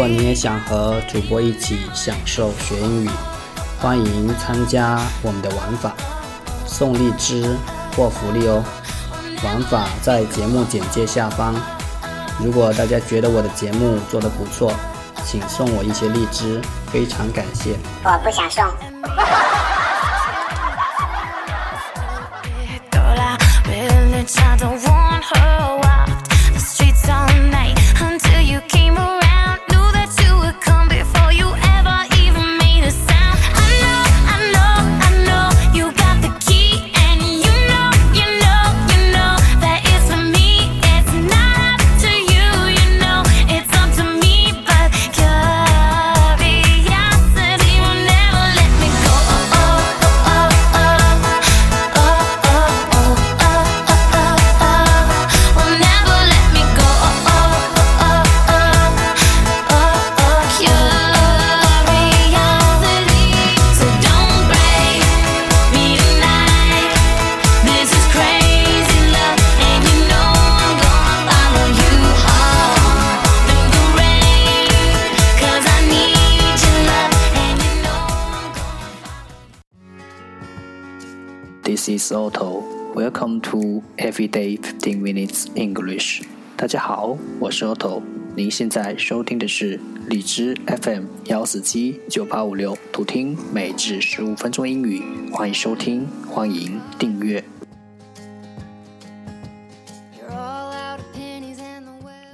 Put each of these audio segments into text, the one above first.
如果你也想和主播一起享受学英语，欢迎参加我们的玩法，送荔枝获福利哦。玩法在节目简介下方。如果大家觉得我的节目做的不错，请送我一些荔枝，非常感谢。我不想送。This Otto, welcome to Everyday Fifteen Minutes English。大家好，我是 Otto，您现在收听的是荔枝 FM 147 9856，读听每日十五分钟英语，欢迎收听，欢迎订阅。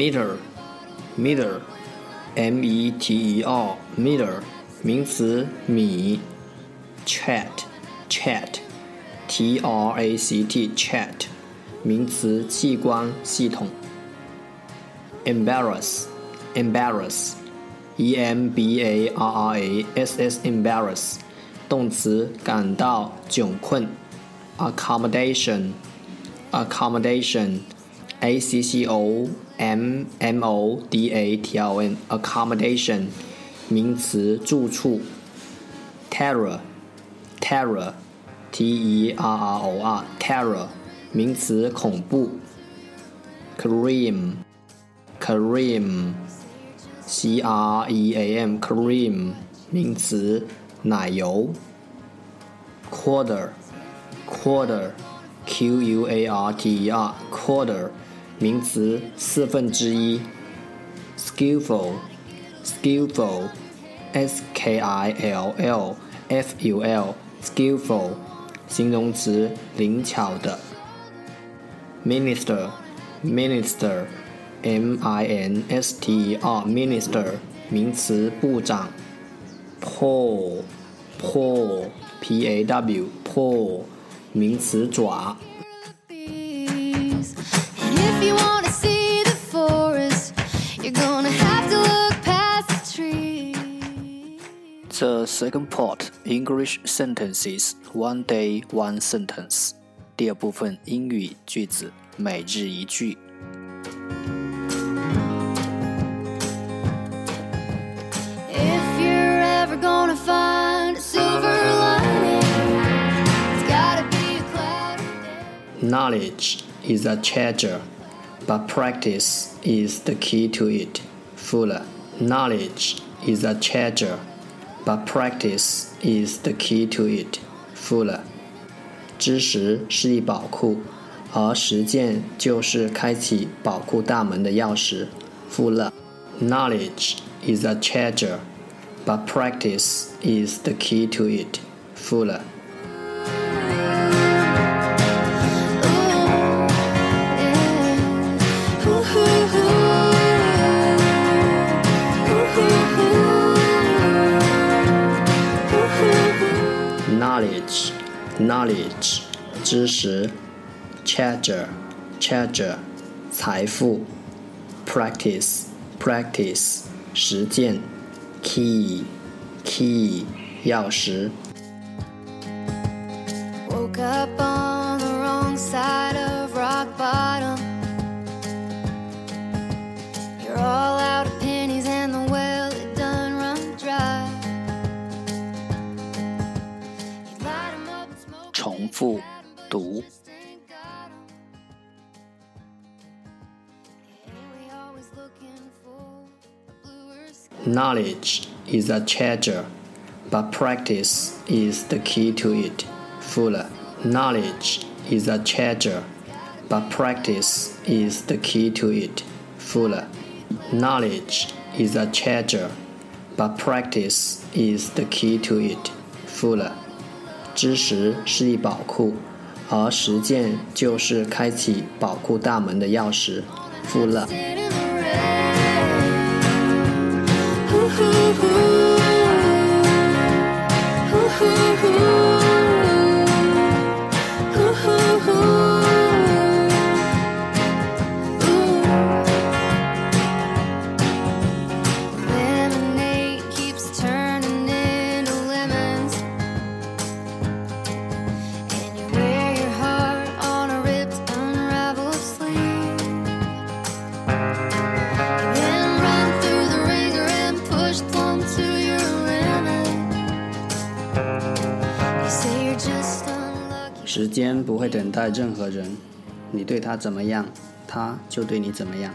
meter meter m e t e r meter 名词米 chat chat t r a c t chat 名词器官系统 embarrass embarrass e m b a r r a s s embarrass 动词感到窘困 accommodation accommodation a C C O M M O D A T L N accommodation 名词住处，terror terror T E R R O R terror 名词恐怖，cream cream C R E A M cream 名词奶油，quarter quarter Q U A R T E R quarter 名词四分之一，skillful，skillful，S K I L L F U L，skillful，形容词灵巧的。minister，minister，M I N S T E R，minister，名词部长。paw，paw，P A W，paw，名词爪。The second part English sentences one day one sentence. you you're ever gonna find a silver lining, it's gotta be a cloud. Knowledge is a treasure, but practice is the key to it. Fuller. Knowledge is a treasure but practice is the key to it. Knowledge is a treasure, but practice is the key to it. Fuller。knowledge 知识，treasure treasure 财富，practice practice 实践，key key 钥匙。Woke up on the wrong side of rock bottom. 复读。Knowledge is a treasure, but practice is the key to it. Fuller. Knowledge is a treasure, but practice is the key to it. Fuller. Knowledge is a treasure, but practice is the key to it. Fuller. 知识是一宝库，而实践就是开启宝库大门的钥匙。富勒。时间不会等待任何人，你对他怎么样，他就对你怎么样。